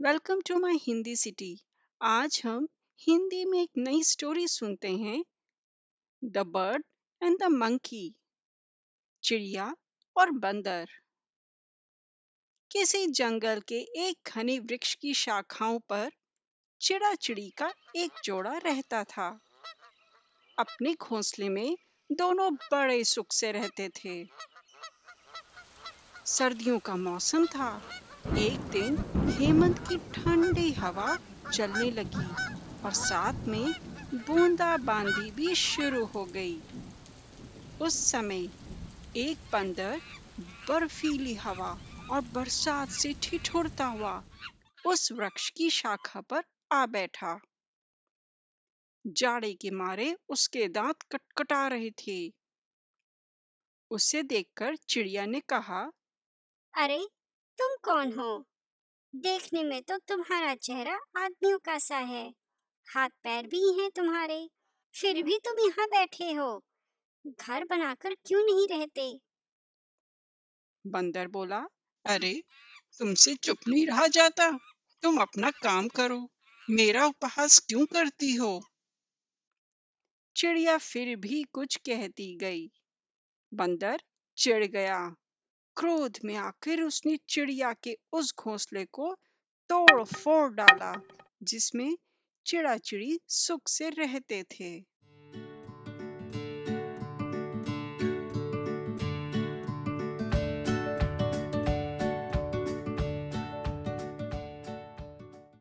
Welcome to my Hindi city आज हम हिंदी में एक नई स्टोरी सुनते हैं। The bird and the monkey चिड़िया और बंदर। किसी जंगल के एक घने वृक्ष की शाखाओं पर चिड़ा चिड़ी का एक जोड़ा रहता था। अपने घोंसले में दोनों बड़े सुख से रहते थे। सर्दियों का मौसम था। एक दिन हेमंत की ठंडी हवा चलने लगी और साथ में बूंदा बांदी भी शुरू हो गई। उस समय एक बंदर बर्फीली हवा और बरसात से ठिठुरता हुआ उस वृक्ष की शाखा पर आ बैठा। जाड़े के मारे उसके दांत कटकटा रहे थे। उसे देखकर चिड़िया ने कहा, अरे तुम कौन हो? देखने में तो तुम्हारा चेहरा आदमियों का सा है। हाथ पैर भी हैं तुम्हारे, फिर भी तुम यहाँ बैठे हो। घर बनाकर क्यों नहीं रहते? बंदर बोला, अरे, तुमसे चुप नहीं रहा जाता। तुम अपना काम करो। मेरा उपहास क्यों करती हो? चिड़िया फिर भी कुछ कहती गई। बंदर चिढ़ गया। क्रोध में आकर उसने चिड़िया के उस घोंसले को तोड़ फोड़ डाला, जिसमें चिड़ा चिड़ी सुख से रहते थे।